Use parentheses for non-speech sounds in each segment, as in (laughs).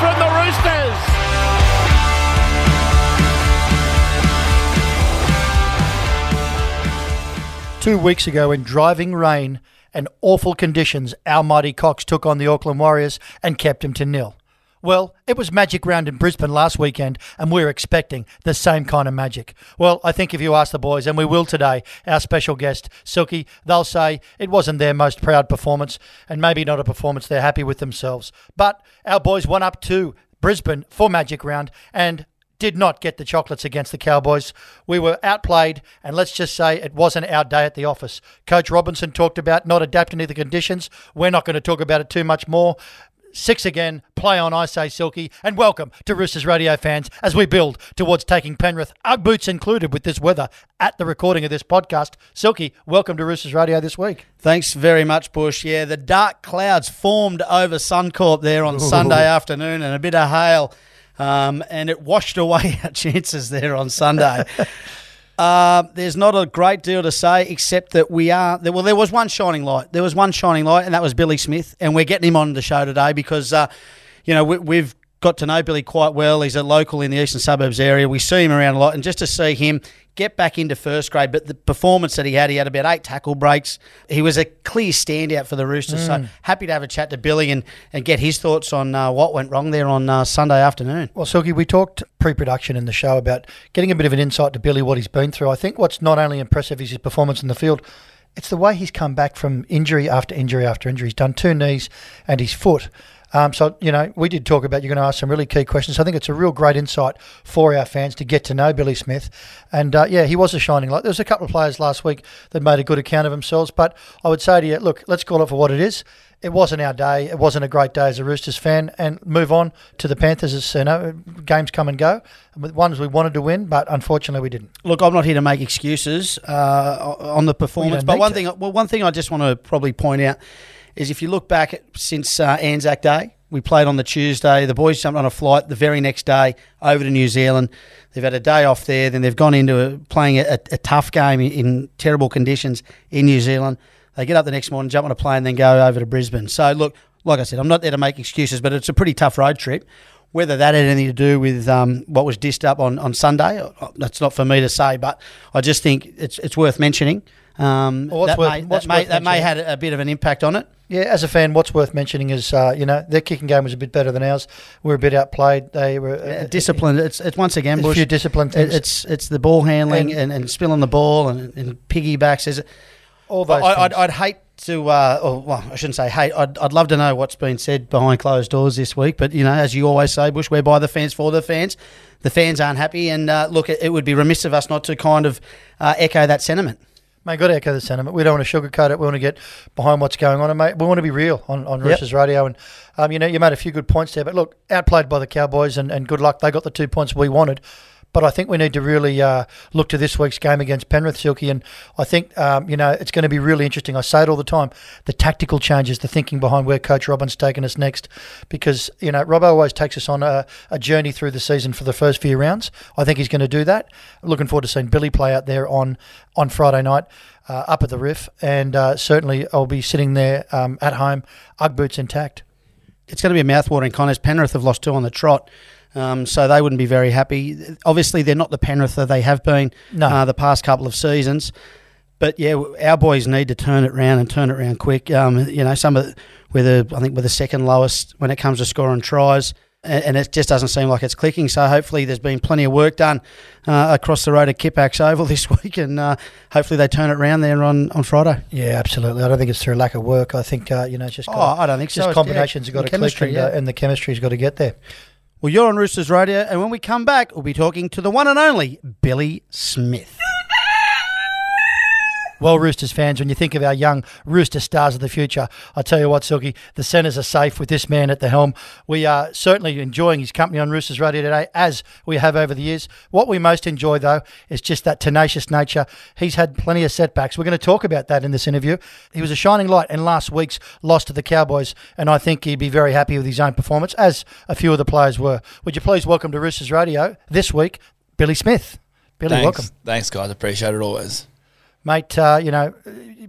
From the Roosters. Two weeks ago, in driving rain and awful conditions, our mighty Chooks took on the Auckland Warriors and kept them to nil. Well, it was magic round in Brisbane last weekend, and we're expecting the same kind of magic. Well, I think if you ask the boys, and we will today, our special guest, Silky, they'll say it wasn't their most proud performance, and maybe not a performance they're happy with themselves. But our boys went up to Brisbane for magic round, and did not get the chocolates against the Cowboys. We were outplayed, and let's just say it wasn't our day at the office. Coach Robinson talked about not adapting to the conditions. We're not going to talk about it too much more. Six again, play on, I say, Silky, and welcome to Roosters Radio fans as we build towards taking Penrith, Ugg boots included, with this weather at the recording of this podcast. Silky, welcome to Roosters Radio this week. Thanks very much, Bush. Yeah, the dark clouds formed over Suncorp there on Sunday afternoon and a bit of hail, um, and it washed away (laughs) our chances there on Sunday. Uh, there's not a great deal to say except that we are. There, well, there was one shining light. There was one shining light, and that was Billy Smith. And we're getting him on the show today because, uh, you know, we, we've got to know Billy quite well. He's a local in the eastern suburbs area. We see him around a lot, and just to see him get back into first grade, but the performance that he had, he had about eight tackle breaks. He was a clear standout for the Roosters. So happy to have a chat to Billy and, and get his thoughts on uh, what went wrong there on uh, Sunday afternoon. Well, Silky, we talked pre-production in the show about getting a bit of an insight to Billy, what he's been through. I think what's not only impressive is his performance in the field, it's the way he's come back from injury after injury after injury. He's done two knees and his foot. Um, so, you know, we did talk about you're going to ask some really key questions. I think it's a real great insight for our fans to get to know Billy Smith. And, uh, yeah, he was a shining light. There was a couple of players last week that made a good account of themselves. But I would say to you, look, let's call it for what it is. It wasn't our day. It wasn't a great day as a Roosters fan. And move on to the Panthers. As you know, games come and go. With ones we wanted to win, but unfortunately we didn't. Look, I'm not here to make excuses uh, on the performance, but one to. thing, well, one thing I just want to probably point out is if you look back at, since uh, Anzac Day, we played on the Tuesday. The boys jumped on a flight the very next day over to New Zealand. They've had a day off there. Then they've gone into a, playing a, a tough game in, in terrible conditions in New Zealand. They get up the next morning, jump on a plane, then go over to Brisbane. So look, like I said, I'm not there to make excuses, but it's a pretty tough road trip. Whether that had anything to do with um, what was dished up on, on Sunday, uh, that's not for me to say. But I just think it's it's worth mentioning. Um, Well, that worth- may, that, may, that may had a bit of an impact on it. Yeah, as a fan, what's worth mentioning is, uh, you know, their kicking game was a bit better than ours. We were a bit outplayed. They were uh, discipline. It's it's once again, A few disciplined things. It's it's the ball handling And- and, and, spilling the ball and, and piggybacks. Is it? All those I, I'd. I'd hate to. Uh, or, well, I shouldn't say hate. I'd, I'd love to know what's been said behind closed doors this week. But you know, as you always say, Bush, we're by the fans for the fans. The fans aren't happy, and uh, look, it, it would be remiss of us not to kind of uh, echo that sentiment. Mate, got to echo the sentiment. We don't want to sugarcoat it. We want to get behind what's going on, and mate, we want to be real on, on Yep. Roosters Radio. And um, you know, you made a few good points there, but look, outplayed by the Cowboys, and, and good luck. They got the two points we wanted. But I think we need to really uh, look to this week's game against Penrith, Silky. And I think, um, you know, it's going to be really interesting. I say it all the time the tactical changes, the thinking behind where Coach Robin's taken us next. Because, you know, Robbo always takes us on a, a journey through the season for the first few rounds. I think he's going to do that. Looking forward to seeing Billy play out there on, on Friday night. Uh, up at the Riff, and uh, certainly I'll be sitting there um, at home, UGG boots intact. it's going to be a mouthwatering contest. Penrith have lost two on the trot, um, so they wouldn't be very happy. Obviously, they're not the Penrith that they have been No. uh, the past couple of seasons. But yeah, our boys need to turn it around and turn it around quick. Um, you know, some of the, we're the I think we're the second lowest when it comes to scoring tries, and, and it just doesn't seem like it's clicking. So hopefully, there's been plenty of work done uh, across the road at Kipax Oval (laughs) this week, and uh, hopefully they turn it around there on, on Friday. Yeah, absolutely. I don't think it's through lack of work. I think uh, you know, it's just Oh, got, I don't think just so. Combinations yeah, have got to click, and, yeah. uh, and the chemistry's got to get there. Well, you're on Roosters Radio, and when we come back, we'll be talking to the one and only Billy Smith. Well, Roosters fans, when you think of our young Rooster stars of the future, I tell you what, Silky, the centres are safe with this man at the helm. We are certainly enjoying his company on Roosters Radio today, as we have over the years. What we most enjoy, though, is just that tenacious nature. He's had plenty of setbacks. We're going to talk about that in this interview. He was a shining light in last week's loss to the Cowboys, and I think he'd be very happy with his own performance, as a few of the players were. Would you please welcome to Roosters Radio this week, Billy Smith? Billy, Thanks. welcome. Thanks, guys. Appreciate it always. Mate. Uh, you know,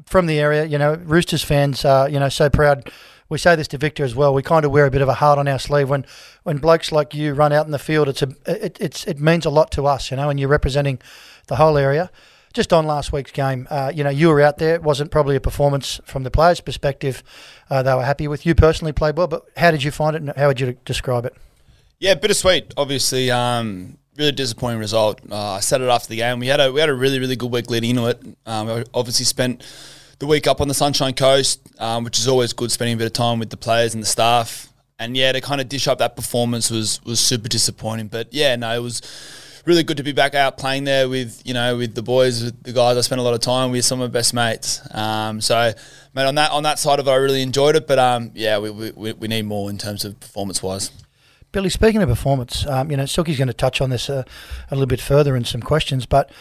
from the area, you know, Roosters fans, uh, you know, so proud. We say this to Victor as well. We kind of wear a bit of a heart on our sleeve when, when blokes like you run out in the field. It's a, it, it's, it means a lot to us, you know, and you're representing the whole area. Just on last week's game, uh, you know, you were out there. It wasn't probably a performance from the players' perspective. Uh, they were happy with you personally, played well. But how did you find it? and How would you describe it? Yeah, bittersweet. Obviously, um, really disappointing result. Uh, I said it after the game. We had a we had a really really good week leading into it. Um, obviously spent the week up on the Sunshine Coast, um, which is always good, spending a bit of time with the players and the staff. And yeah, to kind of dish up that performance was was super disappointing. But yeah, no, it was really good to be back out playing there with you know with the boys, with the guys I spent a lot of time with, some of my best mates. Um, so, mate, on that on that side of it, I really enjoyed it. But um, yeah, we, we, we need more in terms of performance wise. Billy, speaking of performance, um, you know, Silky's going to touch on this uh, a little bit further in some questions, but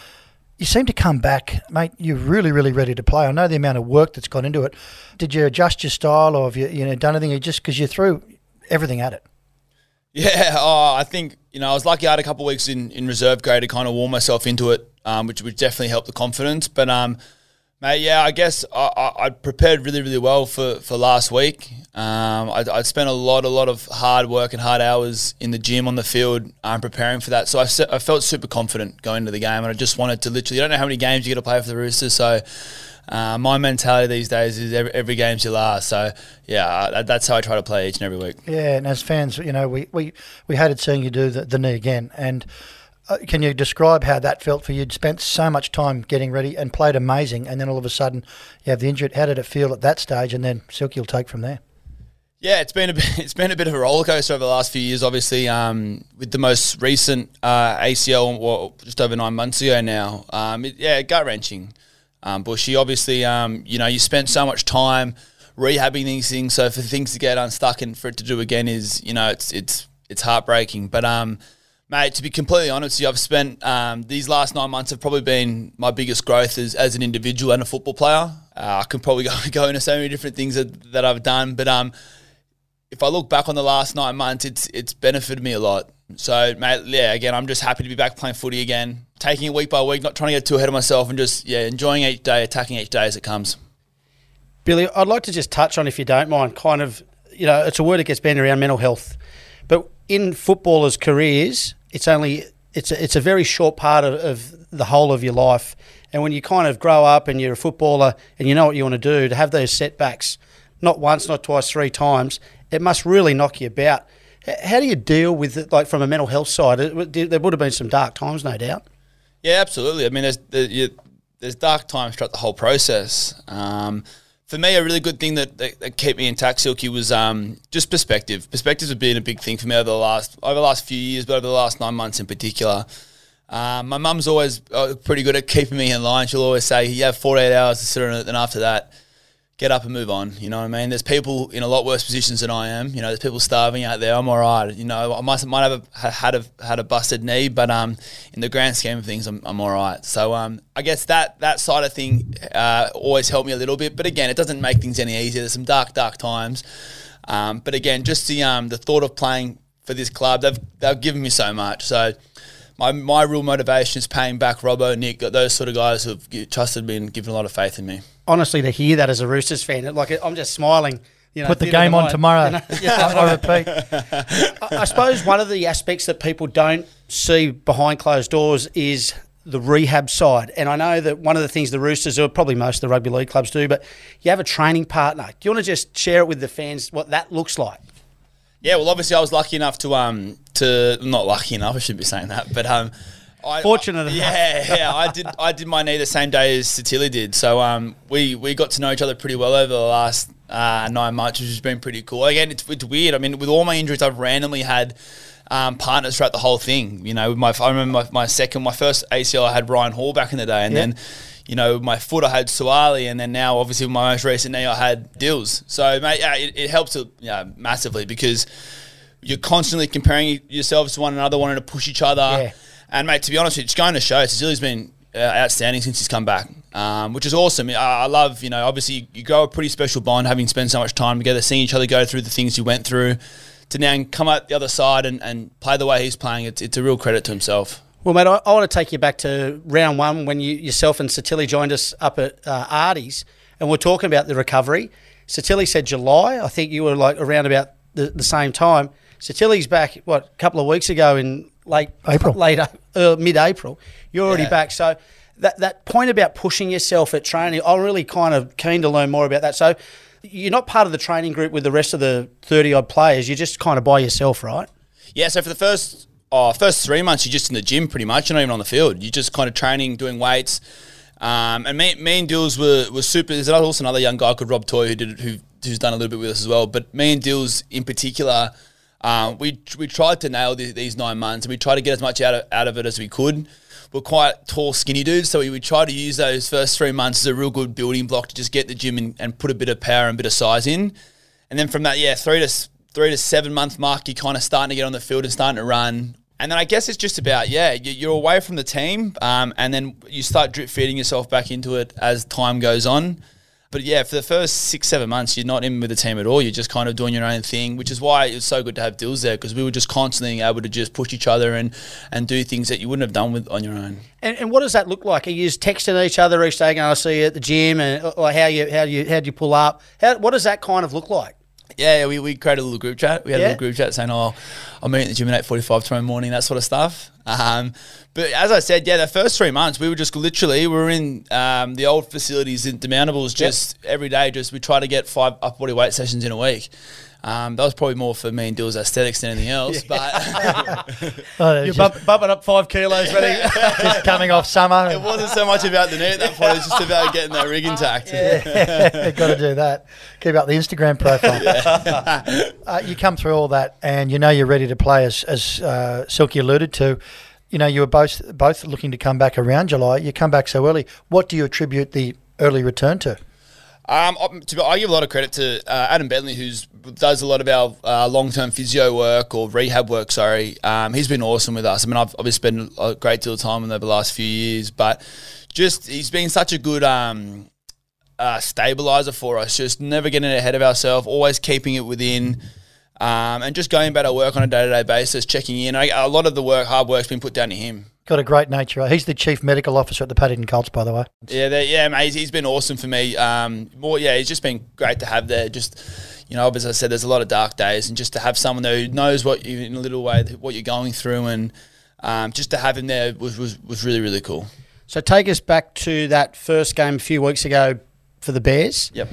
you seem to come back, mate. You're really, really ready to play. I know the amount of work that's gone into it. Did you adjust your style, or have you, you know, done anything? Just because you threw everything at it. Yeah, (laughs) oh, I think you know I was lucky. I had a couple of weeks in, in reserve grade to kind of warm myself into it, um, which which definitely helped the confidence. But um, mate, yeah, I guess I, I, I prepared really really well for, for last week. Um, I, I spent a lot a lot of hard work and hard hours in the gym on the field um, preparing for that. So I, se- I felt super confident going into the game, and I just wanted to literally. You don't know how many games you get to play for the Roosters, so. Uh, my mentality these days is every, every game's your last. So, yeah, that, that's how I try to play each and every week. Yeah, and as fans, you know, we, we, we hated seeing you do the, the knee again. And uh, can you describe how that felt for you? You'd spent so much time getting ready and played amazing, and then all of a sudden you have the injury. How did it feel at that stage? And then Silky will take from there. Yeah, it's been a bit, (laughs) it's been a bit of a roller coaster over the last few years. Obviously, um, with the most recent uh, ACL, well, just over nine months ago now. Um, it, yeah, gut wrenching. Um, Bushy, obviously, um, you know, you spent so much time rehabbing these things, so for things to get unstuck and for it to do again is, you know, it's it's it's heartbreaking. But um, mate, to be completely honest you, I've spent um, these last nine months have probably been my biggest growth as, as an individual and a football player. Uh, I can probably (laughs) go, go into so many different things that, that I've done, but um, if I look back on the last nine months, it's it's benefited me a lot. So, mate, yeah, again, I'm just happy to be back playing footy again, taking it week by week, not trying to get too ahead of myself, and just yeah, enjoying each day, attacking each day as it comes. Billy, I'd like to just touch on, if you don't mind, kind of, you know, it's a word that gets bandied around mental health, but in footballers' careers, it's only it's a, it's a very short part of, of the whole of your life. And when you kind of grow up and you're a footballer and you know what you want to do, to have those setbacks, not once, not twice, three times, it must really knock you about. How do you deal with it, like from a mental health side? There would have been some dark times, no doubt. Yeah, absolutely. I mean, there's there's dark times throughout the whole process. Um, for me, a really good thing that, that, that kept me intact, Silky, was um, just perspective. Perspectives have been a big thing for me over the last over the last few years, but over the last nine months in particular. Um, my mum's always uh, pretty good at keeping me in line. She'll always say, "You have 48 hours to sit on it, then after that, get up and move on." You know what I mean? There's people in a lot worse positions than I am. You know, there's people starving out there. I'm all right. You know, I might might have a, had a had a busted knee, but um, in the grand scheme of things, I'm, I'm all right. So um, I guess that that side of thing uh, always helped me a little bit. But again, it doesn't make things any easier. There's some dark dark times. Um, but again, just the um, the thought of playing for this club, they've they've given me so much. So my my real motivation is paying back Robbo, Nick, those sort of guys who've trusted me and given a lot of faith in me. Honestly, to hear that as a Roosters fan, it- like I'm just smiling. You know, Put the game on tomorrow. you know? Yeah, I, (laughs) I repeat. I I suppose one of the aspects that people don't see behind closed doors is the rehab side. And I know that one of the things the Roosters, or probably most of the rugby league clubs do, but you have a training partner. Do you want to just share it with the fans what that looks like? Yeah, well, obviously, I was lucky enough to um to not lucky enough. I shouldn't be saying that, but um, I, Fortunate enough. Yeah, yeah. I did I did my knee the same day as Sitili did, so um we we got to know each other pretty well over the last uh, nine months, which has been pretty cool. Again, it's it's weird. I mean, with all my injuries, I've randomly had. Um, partners throughout the whole thing, you know. My I remember my, my second, my first ACL, I had Ryan Hall back in the day, and then, you know, my foot I had Suaalii, and then now obviously with my most recent knee I had Dills. So mate, yeah, it, it helps it, yeah, massively because you're constantly comparing yourselves to one another, wanting to push each other. Yeah. And mate, to be honest, it's going to show. Sitili's been uh, outstanding since he's come back, um, which is awesome. I, I love, you know, obviously you, you grow a pretty special bond having spent so much time together, seeing each other go through the things you went through, to now come out the other side and, and play the way he's playing. It's, it's a real credit to himself. Well, mate, I, I want to take you back to round one when you yourself and Sitili joined us up at uh, Artie's, and we're talking about the recovery. Sitili said July. I think you were like around about the, the same time. Sitili's back, what, a couple of weeks ago in late April. late uh, mid-April. You're already Yeah. back, so that that point about pushing yourself at training, I'm really kind of keen to learn more about that. So you're not part of the training group with the rest of the 30 odd players. You're just kind of by yourself, right? Yeah, so for the first oh, first three months, you're just in the gym pretty much. You're not even on the field. You're just kind of training, doing weights. Um, and me, me and Dills were, were super. There's also another young guy called Rob Toia who did who, who's done a little bit with us as well. But me and Dills in particular, um, we we tried to nail the, these nine months and we tried to get as much out of, out of it as we could. We're quite tall, skinny dudes, so we would try to use those first three months as a real good building block to just get the gym and, and put a bit of power and a bit of size in. And then from that, yeah, three to three to seven month mark, you're kind of starting to get on the field and starting to run. And then I guess it's just about yeah, you- you're away from the team, um, and then you start drip feeding yourself back into it as time goes on. But yeah, for the first six seven months, you're not in with the team at all. You're just kind of doing your own thing, which is why it's so good to have Dills there because we were just constantly able to just push each other and and do things that you wouldn't have done with on your own. And, and what does that look like? Are you just texting each other each day, going, "I see you at the gym," and uh, or how you how you how do you pull up? How, what does that kind of look like? Yeah, yeah, we, we created a little group chat. We had Yeah. a little group chat saying, "Oh, I'll meet at the gym at eight forty-five tomorrow morning," that sort of stuff. Um, but as I said, yeah, the first three months we were just literally we were in um, the old facilities in Demountables just every day. Just we try to get five upper body weight sessions in a week. Um, that was probably more for me and Dill's aesthetics than anything else. But (laughs) Oh, You're just, bump, bumping up five kilos, ready? (laughs) (laughs) just coming off summer. it wasn't so much about the knee at that point; it was just about getting that rig intact. Yeah, Got to do that. Keep up the Instagram profile. uh, you come through all that, and you know you're ready to play, as, as uh, Silky alluded to. You know you were both both looking to come back around July. You come back so early. What do you attribute the early return to? Um, I- to give a lot of credit to uh, Adam Bentley, who does a lot of our uh, long-term physio work or rehab work. Sorry, um, he's been awesome with us. I mean, I've, I've spent a great deal of time with him over the last few years, but just he's been such a good um, uh, stabilizer for us. Just never getting ahead of ourselves, always keeping it within. Um, and just going about our work on a day-to-day basis, checking in. I, a lot of the work, hard work's been put down to him. Got a great nature. He's the chief medical officer at the Paddington Colts, by the way. Yeah, they, yeah, mate. He's, he's been awesome for me. Um, more, yeah, he's just been great to have there. Just, you know, as I said, there's a lot of dark days, and just to have someone who knows what you, in a little way, what you're going through, and um, just to have him there was, was, was really, really cool. so take us back to that first game a few weeks ago for the Bears. Yep.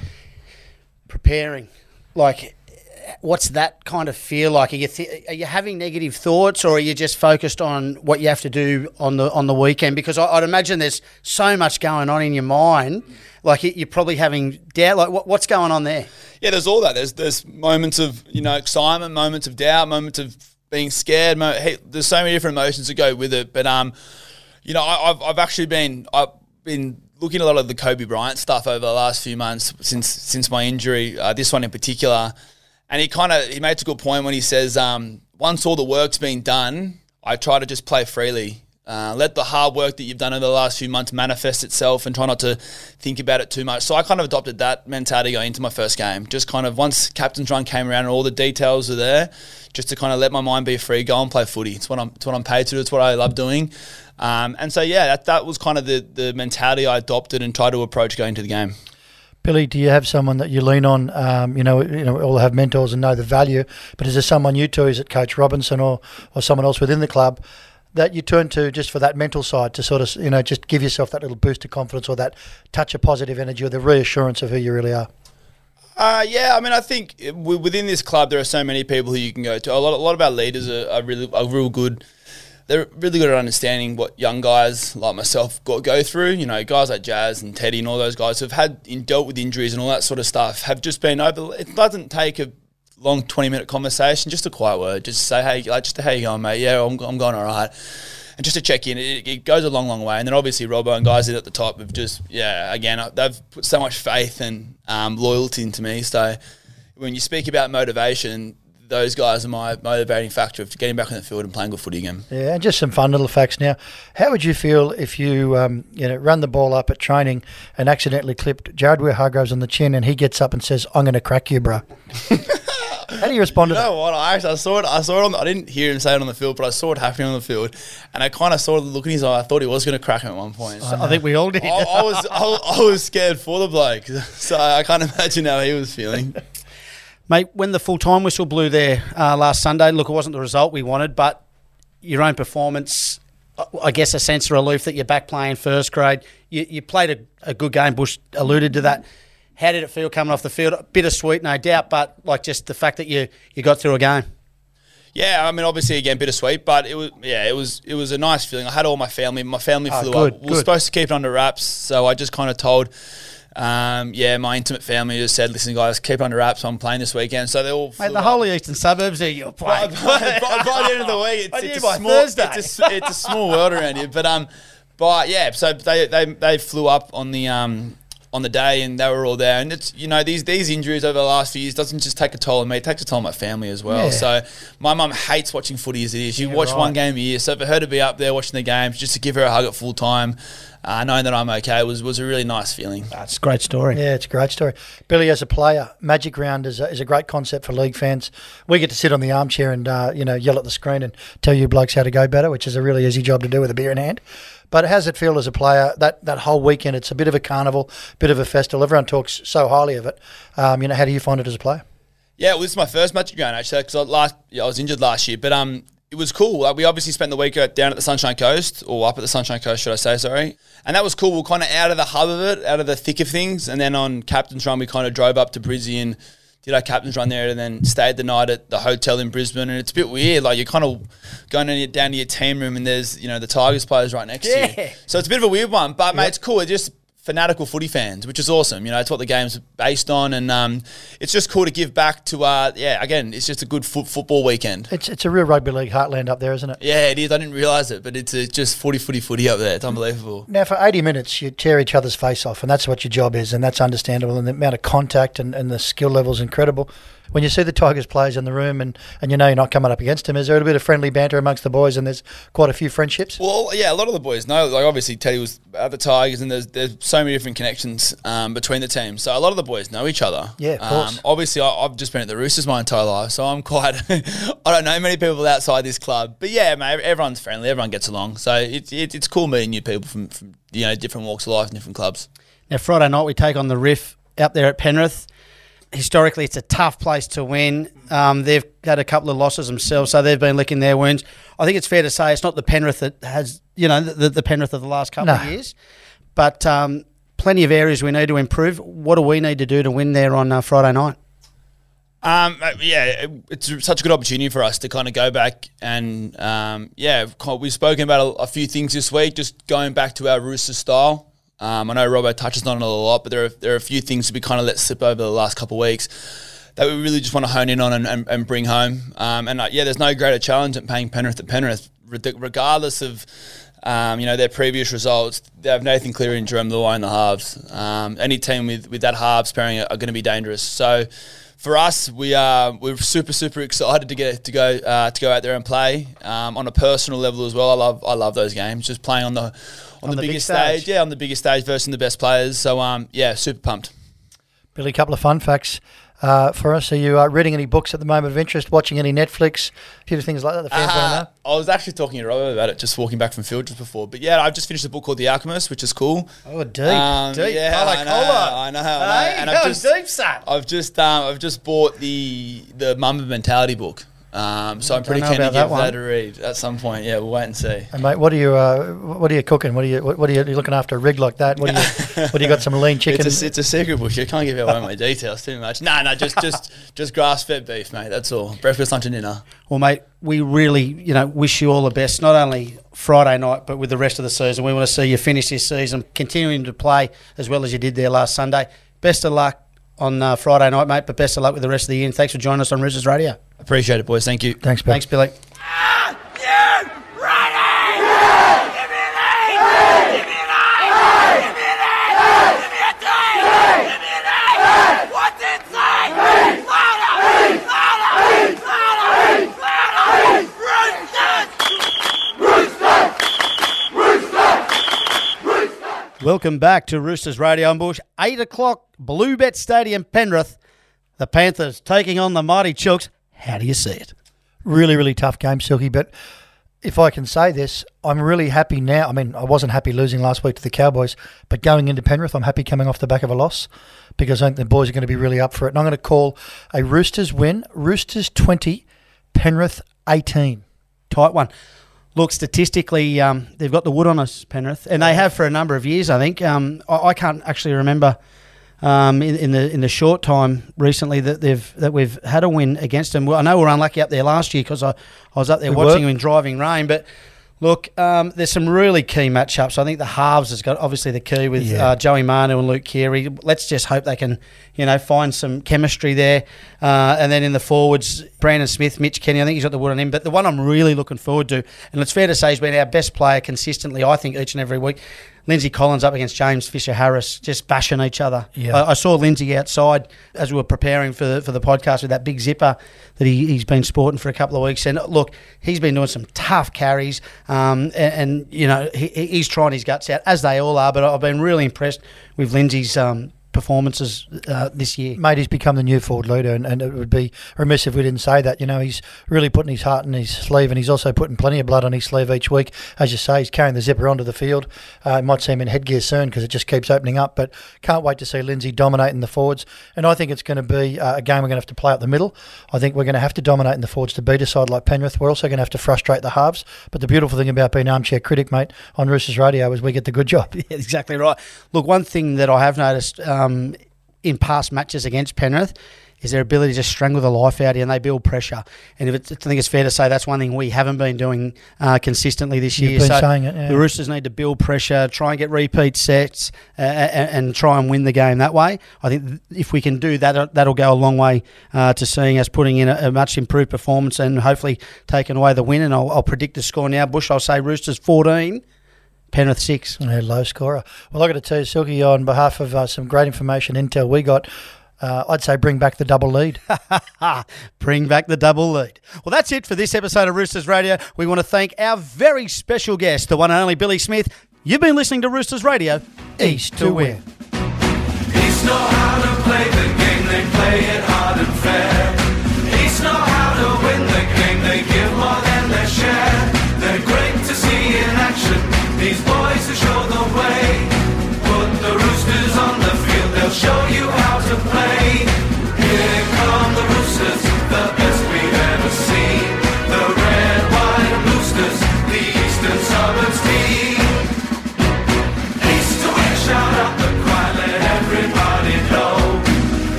Preparing, like, what's that kind of feel like? Are you th- are you having negative thoughts, or are you just focused on what you have to do on the on the weekend? Because I, I'd imagine there's so much going on in your mind. Like you- you're probably having doubt. Like what, what's going on there? Yeah, there's all that. There's there's moments of you know excitement, moments of doubt, moments of being scared. Mo- hey, there's so many different emotions that go with it. But um, you know, I, I've I've actually been I've been looking at a lot of the Kobe Bryant stuff over the last few months since since my injury. Uh, this one in particular, and he kind of he makes a good point when he says, um, once all the work's been done, I try to just play freely. Uh, let the hard work that you've done over the last few months manifest itself and try not to think about it too much. So I kind of adopted that mentality going into my first game. Just kind of once captain's run came around and all the details are there, just to kind of let my mind be free, go and play footy. It's what I'm, it's what I'm paid to do. It's what I love doing. Um, and so yeah, that, that was kind of the, the mentality I adopted and tried to approach going to the game. Billy, do you have someone that you lean on? Um, you know, you know, all have mentors and know the value. But is there someone you to? is it Coach Robinson or or someone else within the club that you turn to just for that mental side to sort of you know just give yourself that little boost of confidence or that touch of positive energy or the reassurance of who you really are? Uh, yeah, I mean, I think within this club there are so many people who you can go to. A lot, a lot of our leaders are, are really, are real good. They're really good at understanding what young guys like myself go, go through. You know, guys like Jazz and Teddy and all those guys who've had in, dealt with injuries and all that sort of stuff have just been over. It doesn't take a long twenty minute conversation, just a quiet word, just say hey, like just how you going, mate? Yeah, I'm, I'm going all right. and just to check in, it, it goes a long, long way. And then obviously Robbo and guys at the top have just, yeah, again, uh, they've put so much faith and um, loyalty into me. So when you speak about motivation, those guys are my motivating factor of getting back on the field and playing good footy again. Yeah, and just some fun little facts now. How would you feel if you, um, you know, run the ball up at training and accidentally clipped Jared Waerea-Hargreaves on the chin, and he gets up and says, "I'm going to crack you, bro." (laughs) How do you respond to You that? know what? I actually I saw it. I saw it. On the, I didn't hear him say it on the field, but I saw it happening on the field, and I kind of saw the look in his eye. I thought he was going to crack him at one point. So I think we all did. I, I was I, I was scared for the bloke, (laughs) so I can't imagine how he was feeling. (laughs) Mate, when the full time whistle blew there uh, last Sunday, look, it wasn't the result we wanted, but your own performance, uh, I guess a sense of relief that you're back playing first grade. You, you played a, a good game, Bush alluded to that. How did it feel coming off the field? Bittersweet, no doubt, but like just the fact that you, you got through a game. Yeah, I mean, obviously, again, bittersweet, but it was yeah, it was it was a nice feeling. I had all my family. My family Ah, flew good, up. We were good. supposed to keep it under wraps, so I just kind of told. Um, yeah, my intimate family just said, "Listen, guys, keep under wraps. I'm playing this weekend." So they all Mate, the whole eastern suburbs here you're (laughs) by, playing. by, by, by the end of the week, it's, (laughs) it's, a small, Thursday. it's, a, it's a small world around here. But um, but yeah, so they they, they flew up on the um on the day and they were all there. And it's you know these these injuries over the last few years doesn't just take a toll on me; it takes a toll on my family as well. Yeah. So my mum hates watching footy as it is. She Yeah, watch right. one game a year. So for her to be up there watching the games, just to give her a hug at full time, uh, knowing that I'm okay, was was a really nice feeling. That's a great story. Yeah, it's a great story. Billy, as a player, Magic Round is a, is a great concept for league fans. We get to sit on the armchair and uh, you know yell at the screen and tell you blokes how to go better, which is a really easy job to do with a beer in hand. But how does it feel as a player that, that whole weekend? It's a bit of a carnival, bit of a festival. Everyone talks so highly of it. Um, you know, how do you find it as a player? Yeah, well, this is my first Magic Round actually because last yeah, I was injured last year, but um, it was cool. Like we obviously spent the week down at the Sunshine Coast or up at the Sunshine Coast, should I say? Sorry, and that was cool. We are kind of out of the hub of it, out of the thick of things, and then on Captain's Run we kind of drove up to Brizzy and did our Captain's Run there, and then stayed the night at the hotel in Brisbane. And it's a bit weird, like you're kind of going down, down to your team room, and there's you know the Tigers players right next to Yeah. you. So it's a bit of a weird one, but mate, it's cool. It just fanatical footy fans, which is awesome. You know, it's what the game's based on, and um, it's just cool to give back to. Uh, yeah, again, it's just a good foot football weekend. It's it's a real rugby league heartland up there, isn't it? Yeah, it is. I didn't realise it, but it's uh just footy, footy, footy up there. It's unbelievable. Now, for 80 minutes, you tear each other's face off, and that's what your job is, and that's understandable. And the amount of contact and, and the skill level is incredible. When you see the Tigers players in the room and, and you know you're not coming up against them, is there a bit of friendly banter amongst the boys, and there's quite a few friendships? Well, yeah, a lot of the boys know. Like, obviously, Teddy was at the Tigers, and there's there's so many different connections um, between the teams. So a lot of the boys know each other. Yeah, of course. Um, obviously, I, I've just been at the Roosters my entire life, so I'm quite. (laughs) I don't know many people outside this club, but yeah, mate, everyone's friendly. Everyone gets along, so it's it, it's cool meeting new people from, from you know different walks of life and different clubs. Now, Friday night we take on the Riff out there at Penrith. Historically, it's a tough place to win. Um, they've had a couple of losses themselves, so they've been licking their wounds. I think it's fair to say it's not the Penrith that has, you know, the, the Penrith of the last couple of years, but um, plenty of areas we need to improve. What do we need to do to win there on uh, Friday night? Um, uh, yeah, it's such a good opportunity for us to kind of go back and um, yeah, we've spoken about a, a few things this week. Just going back to our Rooster style. Um, I know Robo touches on it a lot, but there are there are a few things that we kind of let slip over the last couple of weeks that we really just want to hone in on and, and, and bring home. Um, and uh, yeah, there's no greater challenge than paying Penrith at Penrith, regardless of. Um, you know their previous results. They have Nathan Cleary and Jarome Luai in the halves. Um, any team with, with that halves pairing are, are going to be dangerous. So for us, we are we're super super excited to get to go uh, to go out there and play um, on a personal level as well. I love I love those games. Just playing on the on, the, the big biggest stage. stage. yeah, on the biggest stage versus the best players. So um, yeah, super pumped. Billy, a couple of fun facts uh, for us. Are you uh, reading any books at the moment of interest, watching any Netflix, a few things like that the fans want to Uh, know? I was actually talking to Robert about it just walking back from field just before. But yeah, I've just finished a book called The Alchemist, which is cool. Oh, deep, Um, deep. yeah, I know. I know, I know. Hey, And I've just- deep, son. I've just um, I've just bought the the Mamba Mentality book. Um, so I'm pretty know keen to about give that that a read at some point. Yeah, we'll wait and see. And mate, what are you uh, what are you cooking? What are you what, what are you, you looking after a rig like that? What do you (laughs) what do you got some lean chicken? It's a, it's a secret book. I can't give away my details too much. No, no, just just (laughs) just grass fed beef, mate. That's all. Breakfast, lunch, and dinner. Well, mate, we really, you know, wish you all the best. Not only Friday night, but with the rest of the season. We want to see you finish this season, continuing to play as well as you did there last Sunday. Best of luck on uh, Friday night, mate. But best of luck with the rest of the year. And thanks for joining us on Roosters Radio. Appreciate it, boys. Thank you. Thanks, Bill. Thanks, Billy. Welcome back to Roosters Radio and Bush. 8 o'clock, Bluebet Stadium, Penrith. The Panthers taking on the mighty Chooks. How do you see it? Really, really tough game, Silky. But if I can say this, I'm really happy now. I mean, I wasn't happy losing last week to the Cowboys, but going into Penrith, I'm happy coming off the back of a loss because I think the boys are going to be really up for it. And I'm going to call a Roosters win Roosters 20, Penrith 18. Tight one. Look, statistically, um, they've got the wood on us, Penrith, and they have for a number of years. I think um, I, I can't actually remember um, in, in, the in the short time recently that they've that we've had a win against them. Well, I know we are unlucky up there last year because I, I was up there We watching were. them in driving rain, but. Look, um, there's some really key matchups. I think the halves has got obviously the key with Yeah. uh, Joey Manu and Luke Keary. Let's just hope they can, you know, find some chemistry there. Uh, and then in the forwards, Brandon Smith, Mitch Kenny. I think he's got the wood on him. But the one I'm really looking forward to, and it's fair to say, he's been our best player consistently. I think each and every week. Lindsay Collins up against James Fisher Harris, just bashing each other. Yeah. I, I saw Lindsay outside as we were preparing for the, for the podcast with that big zipper that he, he's been sporting for a couple of weeks. And look, he's been doing some tough carries, um, and, and you know he- he's trying his guts out as they all are. But I've been really impressed with Lindsay's um, performances uh, this year. Mate, he's become the new forward leader, and, and it would be remiss if we didn't say that. You know, he's really putting his heart in his sleeve, and he's also putting plenty of blood on his sleeve each week. As you say, he's carrying the zipper onto the field. Uh, might see him in headgear soon because it just keeps opening up, but can't wait to see Lindsay dominating the forwards. And I think it's going to be uh, a game we're going to have to play up the middle. I think we're going to have to dominate in the forwards to beat a side like Penrith. We're also going to have to frustrate the halves. But the beautiful thing about being armchair critic, mate, on Roosters Radio is we get the good job. (laughs) Yeah, exactly right. Look, one thing that I have noticed um, in past matches against Penrith is their ability to strangle the life out of you and they build pressure. And if it's, I think it's fair to say that's one thing we haven't been doing uh, consistently this You've year. so saying it, yeah. the Roosters need to build pressure, try and get repeat sets, uh, and, and try and win the game that way. I think if we can do that, uh, that'll go a long way uh, to seeing us putting in a, a much improved performance and hopefully taking away the win. And I'll, I'll predict the score now. Bush, I'll say Roosters 14, Penrith 6. Yeah, low scorer. Well, I've got to tell you, Silky, on behalf of uh, some great information intel we got, uh, I'd say bring back the double lead. (laughs) Bring back the double lead. Well, that's it for this episode of Roosters Radio. We want to thank our very special guest, the one and only Billy Smith. You've been listening to Roosters Radio, East to Win. East know how to play the game, they play it hard and fair. East know show you